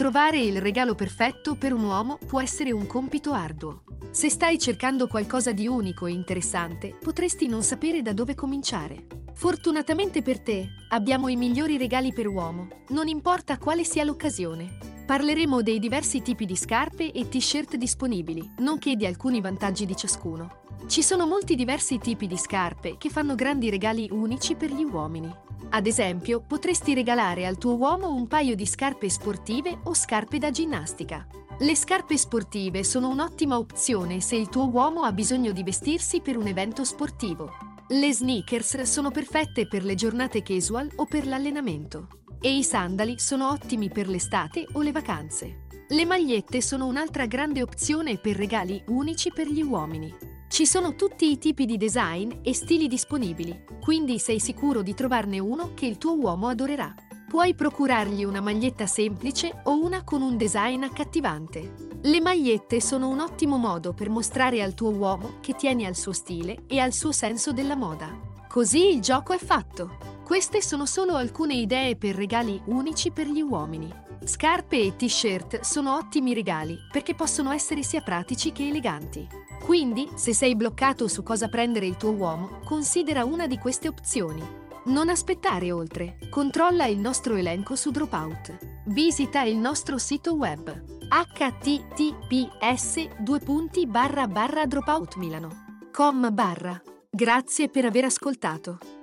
Trovare il regalo perfetto per un uomo può essere un compito arduo. Se stai cercando qualcosa di unico e interessante, potresti non sapere da dove cominciare. Fortunatamente per te, abbiamo i migliori regali per uomo, non importa quale sia l'occasione. Parleremo dei diversi tipi di scarpe e t-shirt disponibili, nonché di alcuni vantaggi di ciascuno. Ci sono molti diversi tipi di scarpe che fanno grandi regali unici per gli uomini. Ad esempio, potresti regalare al tuo uomo un paio di scarpe sportive o scarpe da ginnastica. Le scarpe sportive sono un'ottima opzione se il tuo uomo ha bisogno di vestirsi per un evento sportivo. Le sneakers sono perfette per le giornate casual o per l'allenamento. E i sandali sono ottimi per l'estate o le vacanze. Le magliette sono un'altra grande opzione per regali unici per gli uomini. Ci sono tutti i tipi di design e stili disponibili, quindi sei sicuro di trovarne uno che il tuo uomo adorerà. Puoi procurargli una maglietta semplice o una con un design accattivante. Le magliette sono un ottimo modo per mostrare al tuo uomo che tieni al suo stile e al suo senso della moda. Così il gioco è fatto. Queste sono solo alcune idee per regali unici per gli uomini. Scarpe e t-shirt sono ottimi regali perché possono essere sia pratici che eleganti. Quindi, se sei bloccato su cosa prendere il tuo uomo, considera una di queste opzioni. Non aspettare oltre. Controlla il nostro elenco su Dropout. Visita il nostro sito web https dropoutmilano.com barra. Grazie per aver ascoltato.